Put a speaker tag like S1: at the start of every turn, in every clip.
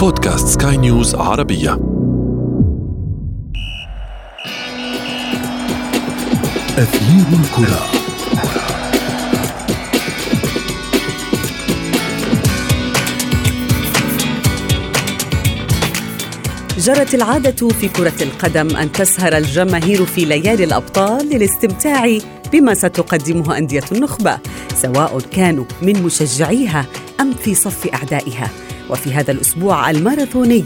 S1: بودكاست سكاي نيوز عربية.
S2: أثير الكرة.
S3: جرت العادة في كرة القدم أن تسهر الجماهير في ليالي الأبطال للاستمتاع بما ستقدمه أندية النخبة سواء كانوا من مشجعيها أم في صف أعدائها. وفي هذا الأسبوع الماراثوني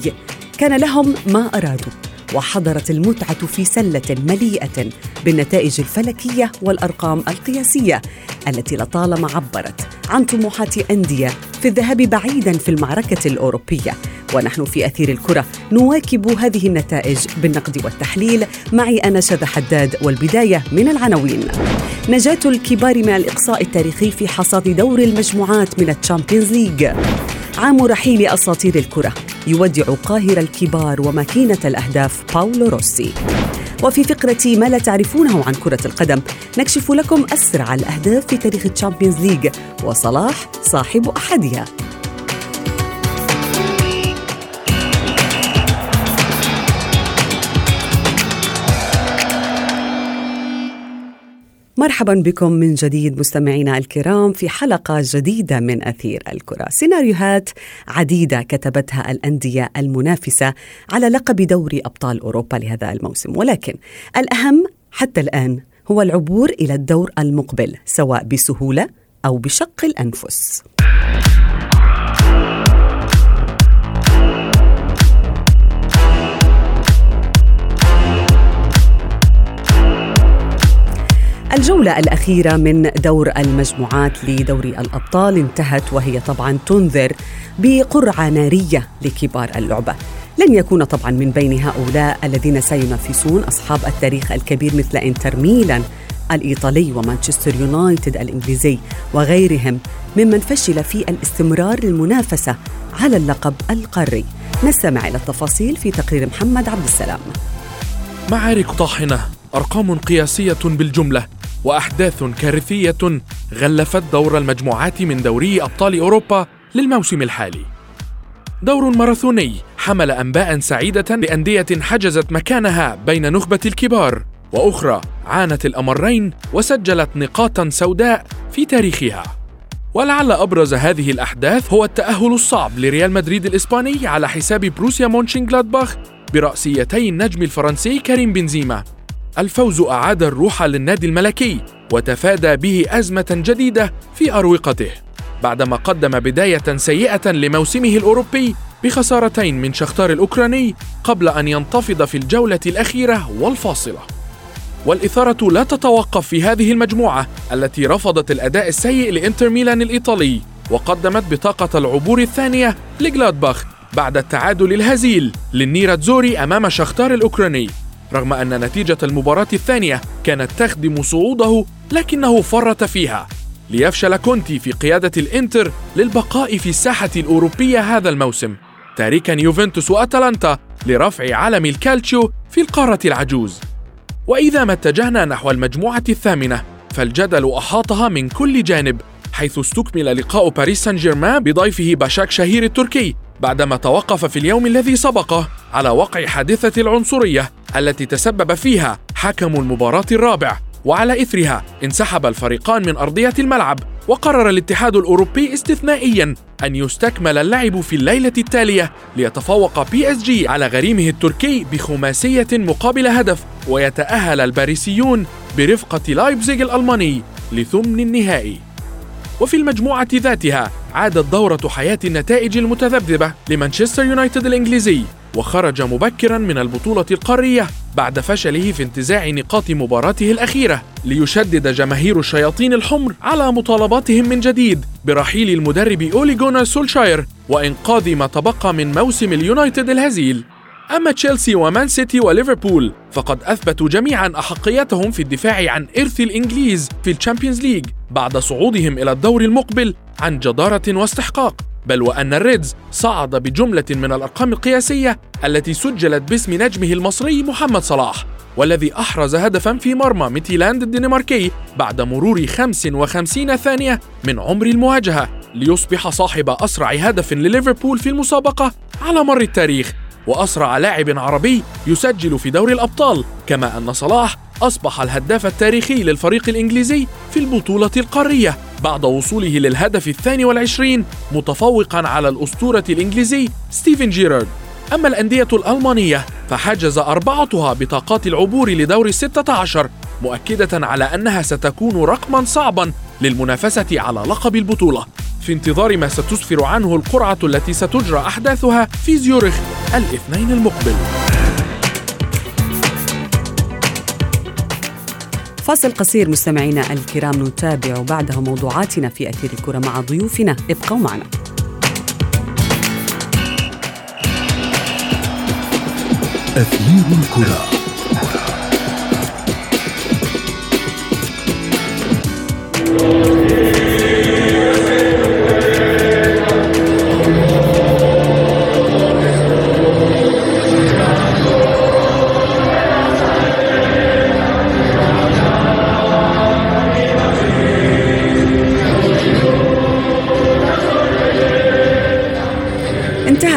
S3: كان لهم ما أرادوا وحضرت المتعة في سلة مليئة بالنتائج الفلكية والأرقام القياسية التي لطالما عبرت عن طموحات أندية في الذهاب بعيدا في المعركة الأوروبية. ونحن في أثير الكرة نواكب هذه النتائج بالنقد والتحليل. معي أنا شذى حداد والبداية من العناوين. نجاة الكبار من الإقصاء التاريخي في حصاد دور المجموعات من ال Champions League. عام رحيل أساطير الكرة. يودع قاهر الكبار وماكينة الأهداف باولو روسي. وفي فقرة ما لا تعرفونه عن كرة القدم نكشف لكم أسرع الأهداف في تاريخ ال Champions League. وصلاح صاحب أحدها. مرحبا بكم من جديد مستمعينا الكرام في حلقة جديدة من أثير الكرة. سيناريوهات عديدة كتبتها الأندية المنافسة على لقب دوري أبطال أوروبا لهذا الموسم. ولكن الأهم حتى الآن هو العبور إلى الدور المقبل سواء بسهولة أو بشق الأنفس. الجولة الأخيرة من دور المجموعات لدوري الأبطال انتهت وهي طبعا تنذر بقرعة نارية لكبار اللعبة. لن يكون طبعا من بين هؤلاء الذين سينافسون أصحاب التاريخ الكبير مثل إنتر ميلان الإيطالي ومانشستر يونايتد الإنجليزي وغيرهم ممن فشل في الاستمرار للمنافسة على اللقب القاري. نستمع إلى التفاصيل في تقرير محمد عبد السلام.
S4: معارك طاحنة أرقام قياسية بالجملة وأحداث كارثية غلفت دور المجموعات من دوري أبطال أوروبا للموسم الحالي. دور ماراثوني حمل أنباء سعيدة لأندية حجزت مكانها بين نخبة الكبار، وأخرى عانت الأمرين وسجلت نقاطا سوداء في تاريخها. ولعل أبرز هذه الأحداث هو التأهل الصعب لريال مدريد الإسباني على حساب بروسيا مونشنغلادباخ برأسيتي النجم الفرنسي كريم بنزيما الفوز أعاد الروح للنادي الملكي وتفادى به أزمة جديدة في أروقته. بعدما قدم بداية سيئة لموسمه الأوروبي بخسارتين من شختار الأوكراني قبل أن ينتفض في الجولة الأخيرة والفاصلة. والإثارة لا تتوقف في هذه المجموعة التي رفضت الأداء السيء لإنتر ميلان الإيطالي وقدمت بطاقة العبور الثانية لجلادباخ بعد التعادل الهزيل للنيراتزوري أمام شختار الأوكراني. رغم أن نتيجة المباراة الثانية كانت تخدم صعوده لكنه فرط فيها. ليفشل كونتي في قيادة الإنتر للبقاء في الساحة الأوروبية هذا الموسم. تاركا يوفنتوس وأتلانتا لرفع علم الكالتشيو في القارة العجوز. وإذا ما اتجهنا نحو المجموعة الثامنة فالجدل أحاطها من كل جانب حيث استكمل لقاء باريس سان جيرمان بضيفه باشاك شهير التركي. بعدما توقف في اليوم الذي سبقه على وقع حادثة العنصرية التي تسبب فيها حكم المباراة الرابع وعلى إثرها انسحب الفريقان من أرضية الملعب وقرر الاتحاد الأوروبي استثنائيا أن يستكمل اللعب في الليلة التالية ليتفوق PSG على غريمه التركي بخماسية مقابل هدف ويتأهل الباريسيون برفقة لايبزيغ الألماني لثمن النهائي. وفي المجموعة ذاتها عادت دورة حياة النتائج المتذبذبة لمانشستر يونايتد الإنجليزي وخرج مبكرا من البطولة القارية بعد فشله في انتزاع نقاط مباراته الأخيرة ليشدد جماهير الشياطين الحمر على مطالباتهم من جديد برحيل المدرب أولي سولشاير وإنقاذ ما تبقى من موسم اليونايتد الهزيل. أما تشيلسي ومان سيتي وليفربول فقد أثبتوا جميعا أحقيتهم في الدفاع عن إرث الإنجليز في ال Champions League بعد صعودهم إلى الدور المقبل عن جدارة واستحقاق. بل وأن ال Reds صعد بجملة من الأرقام القياسية التي سجلت باسم نجمه المصري محمد صلاح والذي أحرز هدفا في مرمى ميتيلاند الدنماركي بعد مرور 55 ثانية من عمر المواجهة ليصبح صاحب أسرع هدف لليفربول في المسابقة على مر التاريخ. وأسرع لاعب عربي يسجل في دوري الأبطال كما أن صلاح أصبح الهداف التاريخي للفريق الإنجليزي في البطولة القارية بعد وصوله للهدف الثاني والعشرين متفوقا على الأسطورة الإنجليزي ستيفن جيرارد. أما الأندية الألمانية فحجز أربعتها بطاقات العبور لدور الستة عشر مؤكدة على أنها ستكون رقما صعبا للمنافسة على لقب البطولة. في انتظار ما ستسفر عنه القرعة التي ستجرى أحداثها في زيورخ الاثنين المقبل.
S3: فاصل قصير مستمعينا الكرام نتابع بعده موضوعاتنا في أثير الكرة مع ضيوفنا. ابقوا معنا.
S2: أثير الكرة.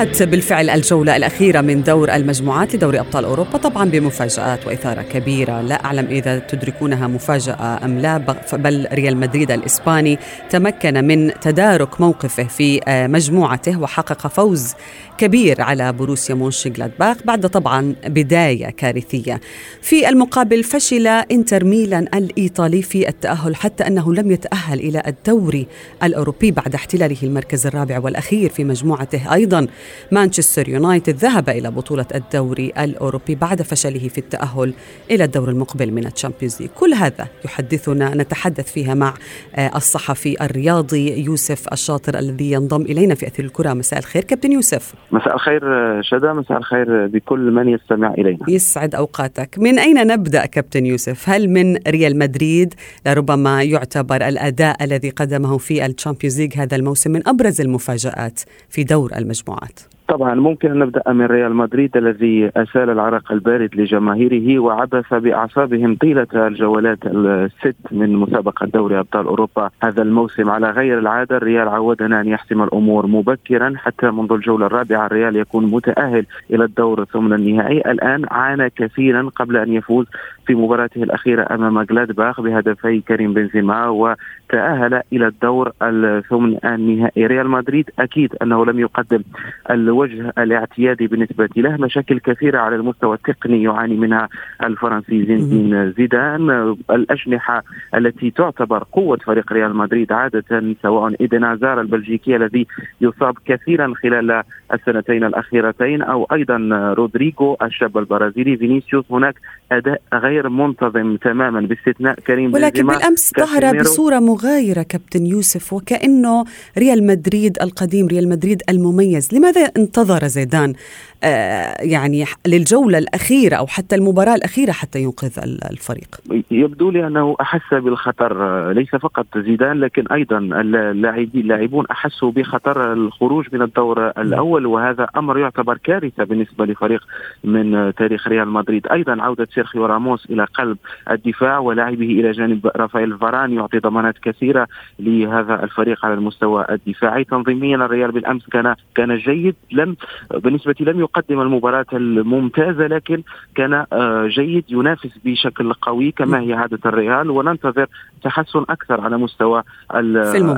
S3: انتهت بالفعل الجولة الأخيرة من دور المجموعات لدوري أبطال أوروبا طبعا بمفاجآت وإثارة كبيرة. لا أعلم إذا تدركونها مفاجأة أم لا بل ريال مدريد الإسباني تمكن من تدارك موقفه في آه، مجموعته وحقق فوز كبير على بروسيا مونشنغلادباخ بعد طبعا بداية كارثية. في المقابل فشل إنتر ميلان الإيطالي في التأهل حتى أنه لم يتأهل إلى الدوري الأوروبي بعد احتلاله المركز الرابع والأخير في مجموعته أيضا. مانشستر يونايتد ذهب إلى بطولة الدوري الأوروبي بعد فشله في التأهل إلى الدور المقبل من الشامبيونز ليج. كل هذا يحدثنا نتحدث فيها مع آه، الصحفي الرياضي يوسف الشاطر الذي ينضم إلينا في أثير الكرة. مساء الخير كابتن يوسف.
S5: مساء الخير شدا مساء الخير لكل من يستمع إلينا.
S3: يسعد أوقاتك. من أين نبدأ كابتن يوسف؟ هل من ريال مدريد؟ لربما يعتبر الأداء الذي قدمه في الشامبيونز ليج هذا الموسم من أبرز المفاجآت في دور المجموعات.
S5: طبعا ممكن أن نبدأ من ريال مدريد الذي أسال العرق البارد لجماهيره وعبث بأعصابهم طيلة الجولات الست من مسابقة دوري أبطال أوروبا هذا الموسم. على غير العادة الريال عودنا أن يحسم الأمور مبكرا حتى منذ الجولة الرابعة. الريال يكون متأهل إلى الدور ثمن النهائي. الآن عانى كثيرا قبل أن يفوز في مباراته الأخيرة أمام جلادباخ بهدفي كريم بنزيما وتأهل إلى الدور الثمن النهائي. ريال مدريد أكيد أنه لم يقدم الوجه الاعتيادي بالنسبة له. مشاكل كثيرة على المستوى التقني يعاني منها الفرنسي زين زيدان. الأجنحة التي تعتبر قوة فريق ريال مدريد عادة سواء ايدن هازار البلجيكي الذي يصاب كثيرا خلال السنتين الأخيرتين أو أيضا رودريجو الشاب البرازيلي. فينيسيوس هناك أداء غير منتظم تماما باستثناء كريم
S3: ولكن بالأمس ظهر بصورة مغايرة كابتن يوسف وكأنه ريال مدريد القديم ريال مدريد المميز. لماذا انتظر زيدان يعني للجولة الأخيرة أو حتى المباراة الأخيرة حتى ينقذ الفريق.
S5: يبدو لي أنه أحس بالخطر آه، ليس فقط زيدان لكن أيضا اللاعبين اللاعبون أحسوا بخطر الخروج من الدور الأول وهذا أمر يعتبر كارثة بالنسبة لفريق من تاريخ ريال مدريد. أيضا عودة سيرخيو راموس إلى قلب الدفاع ولعبه إلى جانب رافائيل فاران يعطي ضمانات كثيرة لهذا الفريق على المستوى الدفاعي. تنظيميا الريال بالأمس كان كان جيد لم بالنسبة لم يقدم المباراة الممتازة لكن كان آه، جيد ينافس بشكل قوي كما هي عادة الريال وننتظر تحسن أكثر على مستوى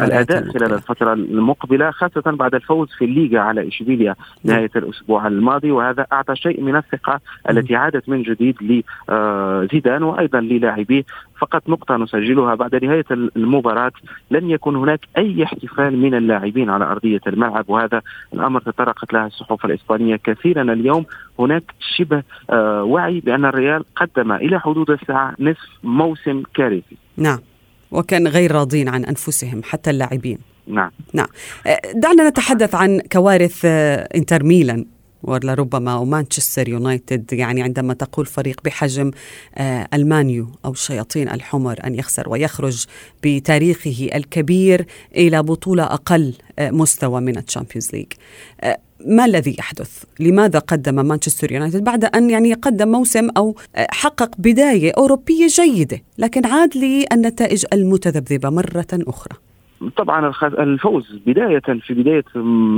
S5: الأداء خلال الفترة المقبلة خاصة بعد الفوز في الليغا على إشبيليا نهاية الأسبوع الماضي وهذا أعطى شيء من الثقة التي عادت من جديد لزيدان وأيضا للاعبيه فقط نقطة نسجلها بعد نهاية المباراة. لم يكن هناك أي احتفال من اللاعبين على أرضية الملعب وهذا الأمر تطرقت لها الصحف الإسبانية كثيرا اليوم. هناك شبه آه وعي بأن الريال قدم إلى حدود الساعة نصف موسم كارثي.
S3: نعم. وكان غير راضين عن أنفسهم حتى اللاعبين.
S5: نعم.
S3: نعم. آه، دعنا نتحدث عن كوارث آه، إنتر ميلان. ولربما ومانشستر يونايتد يعني عندما تقول فريق بحجم آه، المان يو أو الشياطين الحمر أن يخسر ويخرج بتاريخه الكبير إلى بطولة أقل آه، مستوى من الشامبيونز ليج آه، ما الذي يحدث؟ لماذا قدم مانشستر يونايتد بعد أن يعني قدم موسم أو حقق بداية أوروبية جيدة لكن عاد للنتائج المتذبذبة مرة أخرى
S5: طبعا الفوز بداية في بداية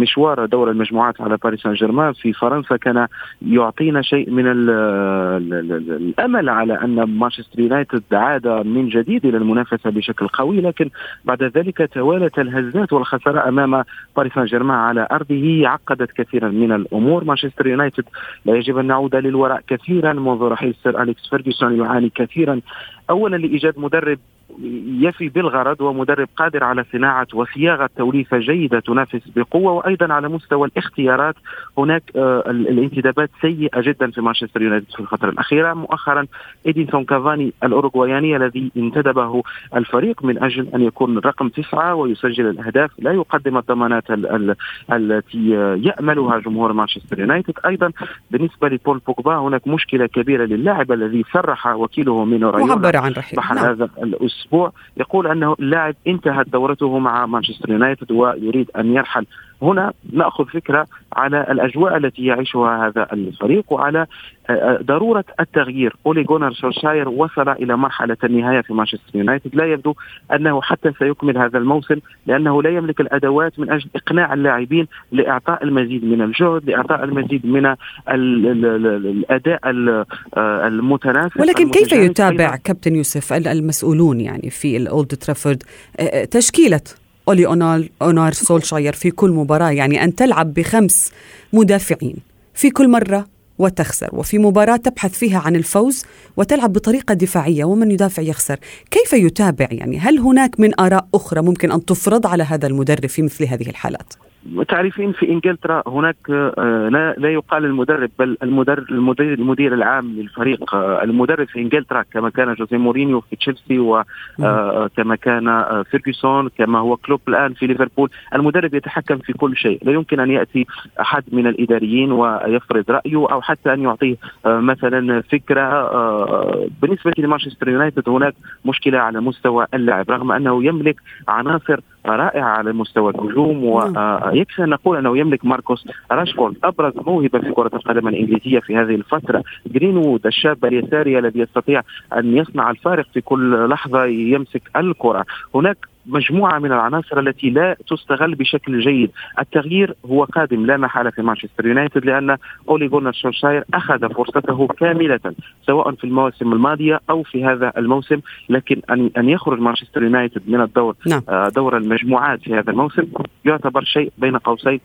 S5: مشوار دور المجموعات على باريس سان جيرمان في فرنسا كان يعطينا شيء من الأمل على أن مانشستر يونايتد عاد من جديد إلى المنافسة بشكل قوي لكن بعد ذلك توالت الهزات والخسارة أمام باريس سان جيرمان على أرضه عقدت كثيرا من الأمور. مانشستر يونايتد لا يجب أن نعود للوراء كثيرا منذ رحيل سير أليكس فيرجسون يعاني كثيرا. أولا لإيجاد مدرب يفي بالغرض ومدرب قادر على صناعة وصياغة توليفة جيدة تنافس بقوة وأيضا على مستوى الاختيارات. هناك آه، الانتدابات سيئة جدا في مانشستر يونايتد في الفترة الأخيرة. مؤخرا إدينسون كافاني الأوروغواياني الذي انتدبه الفريق من أجل أن يكون رقم تسعة ويسجل الأهداف لا يقدم الضمانات التي يأملها جمهور مانشستر يونايتد. أيضا بالنسبة لبول بوجبا هناك مشكلة كبيرة للاعب الذي صرح وكيله من
S3: وعبر عن رحيل
S5: نعم. هذا الأسبوع. الأسبوع يقول أنه اللاعب انتهت دورته مع مانشستر يونايتد ويريد أن يرحل هنا نأخذ فكرة على الأجواء التي يعيشها هذا الفريق وعلى آه، آه، ضرورة التغيير. أولي جونر شولشاير وصل إلى مرحلة النهاية في مانشستر يونايتد. لا يبدو أنه حتى سيكمل هذا الموسم لأنه لا يملك الأدوات من أجل إقناع اللاعبين لإعطاء المزيد من الجهد لإعطاء المزيد من الأداء آه، المتناسب
S3: ولكن كيف يتابع كابتن يوسف المسؤولون يعني في الأولد ترافورد؟ تشكيلة أولي أونال أونار سولشاير في كل مباراة يعني أن تلعب بخمس مدافعين في كل مرة وتخسر وفي مباراة تبحث فيها عن الفوز وتلعب بطريقة دفاعية ومن يدافع يخسر كيف يتابع يعني هل هناك من آراء أخرى ممكن أن تفرض على هذا المدرب في مثل هذه الحالات؟
S5: تعرفين في إنجلترا هناك آه، لا, لا يقال المدرب بل المدرب المدير المدير العام للفريق آه، المدرب في إنجلترا كما كان جوزي مورينيو في تشيلسي وكما آه، كان فيرجسون كما هو كلوب الآن في ليفربول. المدرب يتحكم في كل شيء. لا يمكن أن يأتي أحد من الإداريين ويفرض رأيه أو حتى أن يعطيه مثلا فكرة بالنسبة لمانشستر يونايتد هناك مشكلة على مستوى اللاعب رغم أنه يملك عناصر رائعة على مستوى الهجوم ويكفي أن نقول أنه يملك ماركوس راشفورد أبرز موهبة في كرة القدم الإنجليزية في هذه الفترة. جرينوود الشاب اليساري الذي يستطيع أن يصنع الفارق في كل لحظة يمسك الكرة. هناك مجموعة من العناصر التي لا تستغل بشكل جيد، التغيير هو قادم لا محاله في مانشستر يونايتد لأن أولي جونر سولشاير أخذ فرصته كاملة سواء في المواسم الماضيه أو في هذا الموسم، لكن ان أن يخرج مانشستر يونايتد من الدور نعم. آه، دور المجموعات في هذا الموسم يعتبر شيء بين قوسين.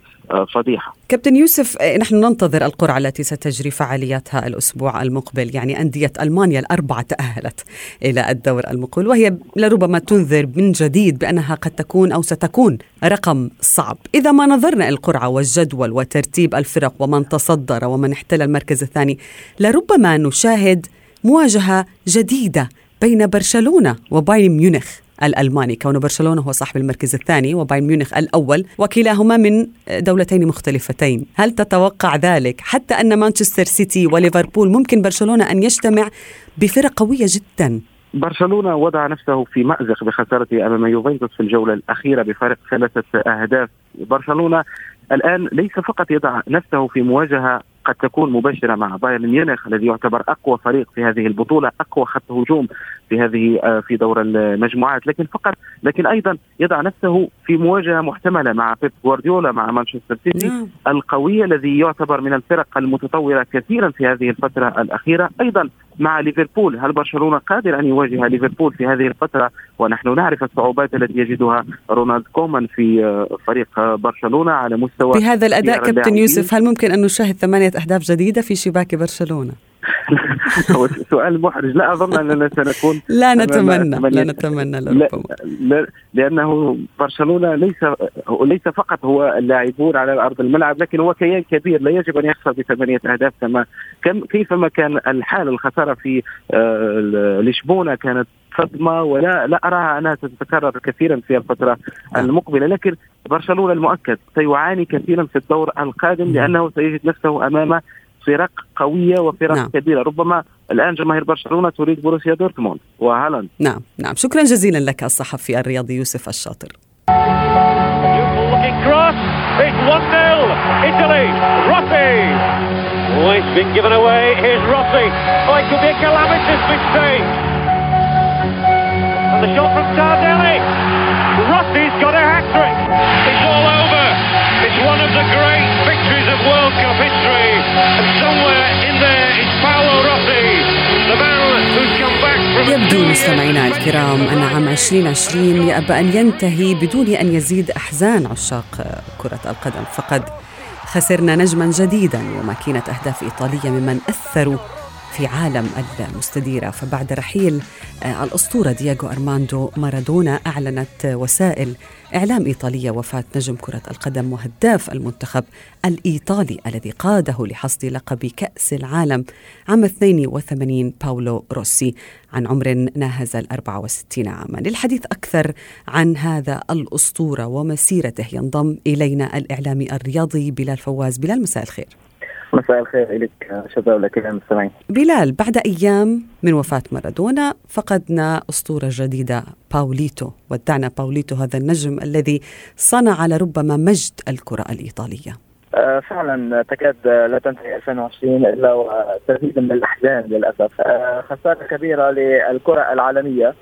S5: فضيحة.
S3: كابتن يوسف آه، نحن ننتظر القرعة التي ستجري فعالياتها الأسبوع المقبل، يعني أندية ألمانيا الأربعة تأهلت إلى الدور المقبل وهي لربما تنذر من جديد بأنها قد تكون أو ستكون رقم صعب إذا ما نظرنا القرعة والجدول وترتيب الفرق ومن تصدر ومن احتل المركز الثاني لربما نشاهد مواجهة جديدة بين برشلونة وبايرن ميونخ الألماني. كون برشلونة هو صاحب المركز الثاني وبايرن ميونخ الأول وكلاهما من دولتين مختلفتين. هل تتوقع ذلك؟ حتى أن مانشستر سيتي وليفربول ممكن برشلونة أن يجتمع بفرق قوية جدا.
S5: برشلونة وضع نفسه في مأزق بخسارته أمام يوفنتوس في الجولة الأخيرة بفارق ثلاثة أهداف. برشلونة الآن ليس فقط يضع نفسه في مواجهة قد تكون مباشرة مع بايرن ميونخ الذي يعتبر أقوى فريق في هذه البطولة أقوى خط هجوم في هذه آه، في دور المجموعات. لكن فقط لكن أيضا يضع نفسه في مواجهة محتملة مع بيب جوارديولا مع مانشستر سيتي نعم. القوية الذي يعتبر من الفرق المتطورة كثيرا في هذه الفترة الأخيرة. أيضا مع ليفربول هل برشلونة قادر أن يواجه ليفربول في هذه الفترة؟ ونحن نعرف الصعوبات التي يجدها رونالد كومان في آه، فريق آه، برشلونة على مستوى
S3: بهذا الأداء كابتن يوسف هل ممكن أن نشاهد ثمانية أهداف جديدة في شباك برشلونة؟
S5: هو سؤال محرج. لا أظن أننا سنكون
S3: لا نتمنى لا نتمنى. لربما.
S5: لا لأنه برشلونة ليس ليس فقط هو اللاعبون على أرض الملعب لكن هو كيان كبير. لا يجب أن يخسر بثمانية أهداف كما كيفما كان الحال الخسارة في آه، لشبونة كانت صدمة ولا لا أراها أنها تتكرر كثيرا في الفترة نعم. المقبلة لكن برشلونة المؤكد سيعاني كثيرا في الدور القادم لأنه سيجد نفسه أمام فرق قوية وفرق نعم. كبيرة ربما الآن جماهير برشلونة تريد بروسيا دورتموند وهالاند
S3: نعم نعم شكرا جزيلا لك الصحفي الرياضي يوسف الشاطر Oh, it's been given away. Here's Rossi. Oh, it could be a calamitous mistake. The shot from Tardelli.
S6: Rossi's got a hat trick. It's all over. It's one of the great victories of World Cup history. And somewhere in there is Paolo Rossi, the man who's come back from.
S3: يبدو مستمعينا الكرام أن عام 2020 يأبى أن ينتهي بدون أن يزيد أحزان عشاق كرة القدم فقد خسرنا نجما جديدا وماكينة أهداف إيطالية ممن أثروا في عالم المستديرة. فبعد رحيل آه، الأسطورة دياغو أرماندو مارادونا أعلنت وسائل إعلام إيطالية وفاة نجم كرة القدم وهداف المنتخب الإيطالي الذي قاده لحصد لقب كأس العالم عام 82 باولو روسي عن عمر ناهز ال 64 عاما. للحديث أكثر عن هذا الأسطورة ومسيرته ينضم إلينا الإعلامي الرياضي بلال فواز. بلال مساء الخير.
S7: مساء الخير لك شدا ولكل المستمعين
S3: بلال بعد أيام من وفاة مارادونا فقدنا أسطورة جديدة باوليتو. ودعنا باوليتو هذا النجم الذي صنع لربما مجد الكرة الإيطالية.
S7: آه، فعلا تكاد لا تنتهي 2020 إلا وتزيد من الأحزان للأسف. آه، خسارة كبيرة للكرة العالمية.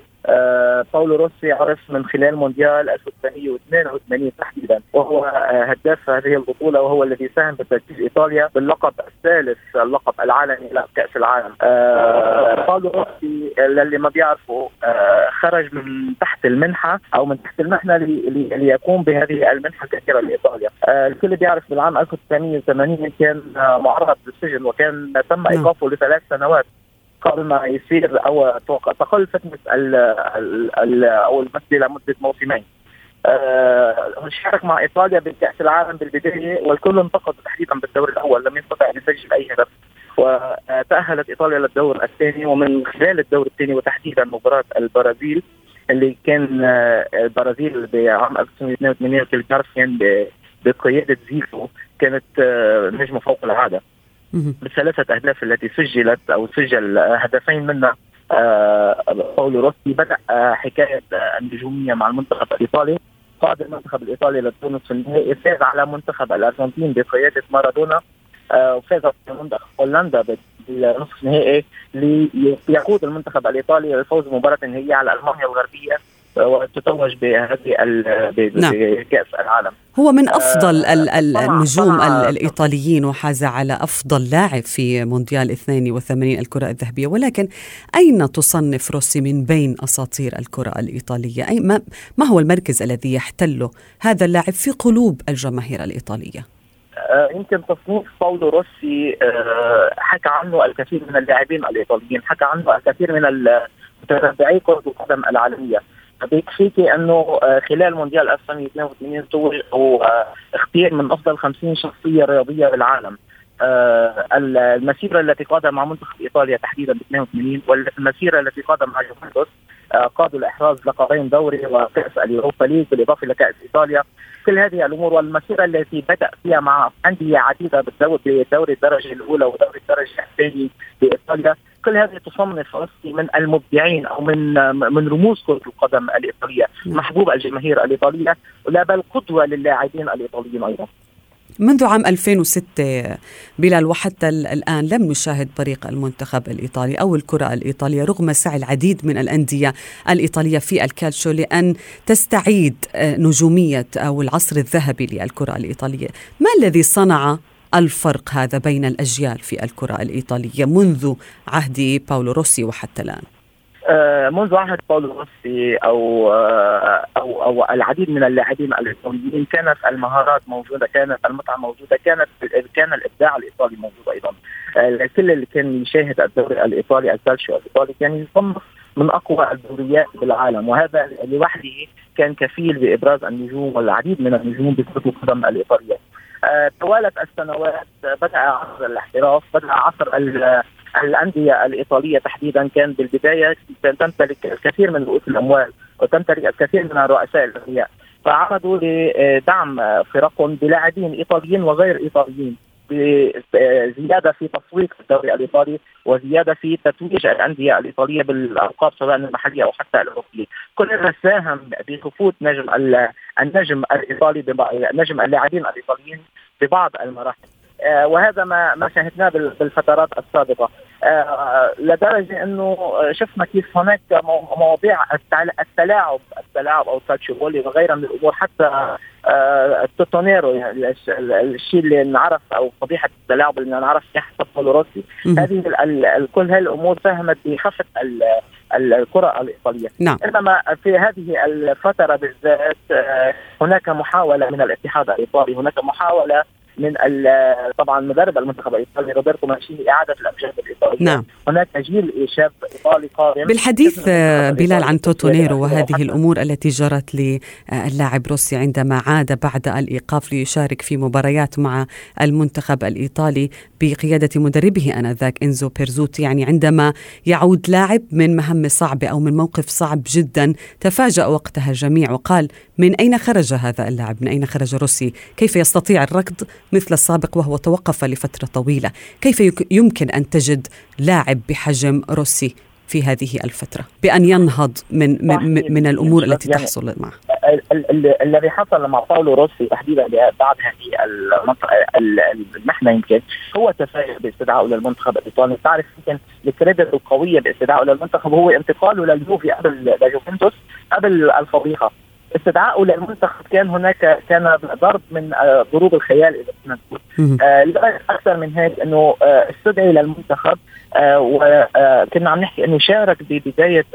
S7: باولو روسي عرف من خلال مونديال 1982 تحديدا وهو آه، هداف هذه البطولة وهو الذي ساهم بتتويج إيطاليا باللقب الثالث اللقب العالمي لكاس العالم. آه، باولو روسي للي ما بيعرفوا خرج من تحت المنحة أو من تحت المحنة ليقوم بهذه المنحة الكثيره لإيطاليا. الكل بيعرف بالعام 1980 كان معرض للسجن وكان تم نعم. إيقافه لثلاث سنوات. قبل ما يصير أو تقل فتنة أو المسجد لمدة موسمين. آه شارك مع إيطاليا بكأس العالم بالبداية والكل انتقد تحديدا بالدور الأول لم يستطع أن يسجل أي هدف وتأهلت إيطاليا للدور الثاني ومن خلال الدور الثاني وتحديدا مباراة البرازيل اللي كان آه، البرازيل بعام 1982 اللي بتعرف كان بقيادة زيزو كانت آه، نجمة فوق العادة بالثلاثة أهداف التي سجلت أو سجل هدفين منها آه، باولو روسي. بدأ آه، حكاية آه، النجومية مع المنتخب الإيطالي. قاد المنتخب الإيطالي لتونس في النهائي فاز على منتخب الأرجنتين بقيادة مارادونا وفاز على منتخب هولندا بالنصف النهائي ليقود المنتخب الإيطالي للفوز بمباراة النهائية على ألمانيا الغربية. وتتوج بهذه نعم. بكأس العالم.
S3: هو من أفضل آه النجوم الإيطاليين وحاز على أفضل لاعب في مونديال 82 الكرة الذهبية. ولكن أين تصنف روسي من بين أساطير الكرة الإيطالية؟ أي ما, ما هو المركز الذي يحتله هذا اللاعب في قلوب الجماهير الإيطالية؟
S7: آه يمكن تصنيف باولو روسي آه حكى عنه الكثير من اللاعبين الإيطاليين حكى عنه الكثير من متتبعي كرة القدم العالمييه بيكفيكي أنه آه، خلال مونديال 1982 توج أو آه، من أفضل 50 شخصية رياضية بالعالم. آه، المسيرة التي قادها مع منتخب إيطاليا تحديدا ب 82 والمسيرة التي قادها مع يوفنتوس قادوا لإحراز لقبين دوري وكأس اليوروبا ليج بالإضافة لكاس إيطاليا. كل هذه الأمور والمسيرة التي بدأ فيها مع أندية عديدة بالدوري الدرجة الأولى ودوري الدرجة الثاني بإيطاليا كل هذه تصنف روسي من المبدعين أو من من رموز كرة القدم الإيطالية نعم. محبوب الجماهير الإيطالية ولا بل قدوة للاعبين الإيطاليين أيضا
S3: منذ عام 2006 بلال وحتى الآن لم نشاهد طريق المنتخب الإيطالي أو الكرة الإيطالية رغم سعي العديد من الأندية الإيطالية في الكالشو لأن تستعيد آه، نجومية أو العصر الذهبي للكرة الإيطالية ما الذي صنع الفرق هذا بين الأجيال في الكرة الإيطالية منذ عهد باولو روسي وحتى الآن؟
S7: آه، منذ عهد باولو روسي أو آه، أو أو العديد من اللاعبين الإيطاليين كانت المهارات موجودة كانت المتعة موجودة كانت كان الإبداع الإيطالي موجود أيضا. آه، كل اللي كان يشاهد الدوري الإيطالي الكالشيو الإيطالي كان يصنف من أقوى الدوريات بالعالم وهذا لوحده كان كفيل بإبراز النجوم والعديد من النجوم بكره القدم الإيطالية. توالت السنوات بدأ عصر الاحتراف بدأ عصر الأندية الإيطالية تحديدا كان بالبداية تمتلك الكثير من رؤوس الأموال وتمتلك الكثير من الرؤساء الأغنياء فعرضوا لدعم فرقهم بلاعبين إيطاليين وغير إيطاليين. بزياده في تسويق الدوري الإيطالي وزيادة في تتويج الأندية الإيطالية بالألقاب سواء المحلية أو حتى الأوروبية، كل هذا ساهم بخفوت نجم النجم الإيطالي نجم اللاعبين الإيطاليين ببعض المراحل. آه، وهذا ما ما شاهدناه بالفترات السابقة. لدرجة إنه شفنا كيف هناك مواضيع التلاعب التلاعب أو الكالتشيوبولي وغيرها من الأمور حتى التوتونيرو يعني الشيء اللي انعرف أو فضيحة التلاعب اللي انعرف فيها حسب روسي. هذه كل هذه الأمور ساهمت بخفض الكرة الإيطالية.
S3: نعم.
S7: إنما في هذه الفترة بالذات هناك محاولة من الاتحاد الإيطالي هناك محاولة من طبعا مدرب المنتخب الإيطالي روبرتو مانشيني إعادة الأمجاد الإيطالية.
S3: نعم.
S7: هناك جيل شاب إيطالي قادم.
S3: بالحديث بلال عن توتونيرو وهذه الأمور التي جرت للاعب روسي عندما عاد بعد الإيقاف ليشارك في مباريات مع المنتخب الإيطالي بقيادة مدربه آنذاك إنزو بيرزوتي. يعني عندما يعود لاعب من مهمه صعبه أو من موقف صعب جدا تفاجأ وقتها الجميع وقال من أين خرج هذا اللاعب؟ من أين خرج روسي؟ كيف يستطيع الركض؟ مثل السابق وهو توقف لفترة طويلة. كيف يمكن أن تجد لاعب بحجم روسي في هذه الفترة؟ بأن ينهض من من, من الأمور التي يعني تحصل معه.
S7: الذي حصل مع باولو روسي تحديدا بعد هذه المحنة يمكن هو تفاجئ باستدعائه للمنتخب الإيطالي. تعرف يمكن الكريدت القوية باستدعائه للمنتخب هو انتقاله لليوفي قبل لجوفنتوس قبل الفضيحة. استدعائه للمنتخب كان هناك كان ضرب من آه، ضروب الخيال اذا كنا نقول أكثر من هيك إنه آه، استدعي للمنتخب آه، وكنا عم نحكي إنه شارك ببدايه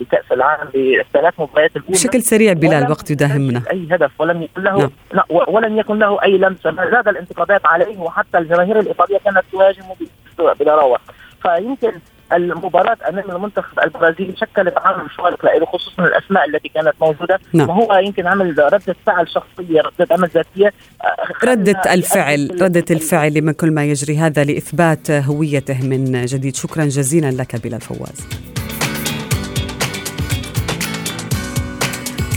S7: بكأس العالم بالثلاث مباريات الأولى.
S3: بشكل سريع بلال الوقت يداهمنا.
S7: أي هدف ولم يكن له نعم. ولم يكن له أي لمسة. زاد الانتقادات عليه وحتى الجماهير الإيطالية كانت تهاجمه بضراوه فيمكن المباراة أمام المنتخب البرازيلي شكلت عامل فارق له خصوصا الأسماء التي كانت موجودة. نعم. وهو يمكن عمل ردة فعل شخصية ردة عمل ذاتية
S3: آه، ردة الفعل ردة الفعل لما كل ما يجري. هذا لإثبات هويته من جديد. شكرا جزيلا لك بلا فواز.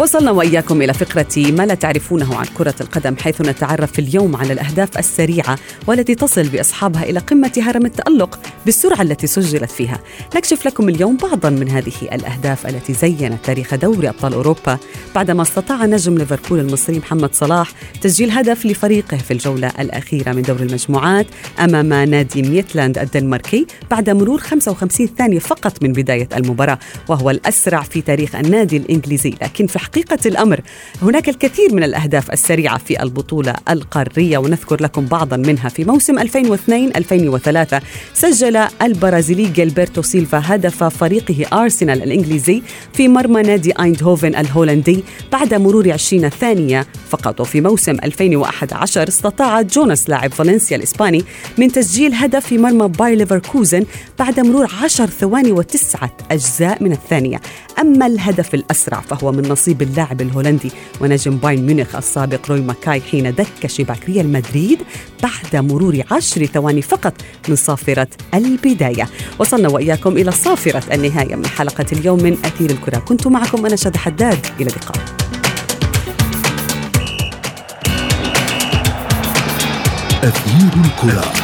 S3: وصلنا وإياكم إلى فقرة ما لا تعرفونه عن كرة القدم حيث نتعرف اليوم على الأهداف السريعة والتي تصل بأصحابها إلى قمة هرم التألق بالسرعة التي سجلت فيها. نكشف لكم اليوم بعضا من هذه الأهداف التي زينت تاريخ دوري أبطال أوروبا بعدما استطاع نجم ليفربول المصري محمد صلاح تسجيل هدف لفريقه في الجولة الأخيرة من دور المجموعات أمام نادي ميتلاند الدنماركي بعد مرور 55 ثانية فقط من بداية المباراة وهو الأسرع في تاريخ النادي الإنجليزي لكن في حقيقة الأمر. هناك الكثير من الأهداف السريعة في البطولة القارية ونذكر لكم بعضا منها. في موسم 2002-2003 سجل البرازيلي جيلبرتو سيلفا هدف فريقه أرسنال الإنجليزي في مرمى نادي أيندهوفن الهولندي بعد مرور 20 ثانية فقط. وفي موسم 2011 استطاع جوناس لاعب فالنسيا الإسباني من تسجيل هدف في مرمى باير ليفركوزن بعد مرور 10 ثواني وتسعة أجزاء من الثانية. أما الهدف الأسرع فهو من نصيب باللاعب الهولندي ونجم باين ميونخ السابق روي ماكاي حين دك شباك ريال مدريد بعد مرور عشر ثواني فقط من صافرة البداية. وصلنا وإياكم إلى صافرة النهاية من حلقة اليوم من أثير الكرة. كنت معكم أنا شد حداد. إلى اللقاء.
S2: أثير الكرة.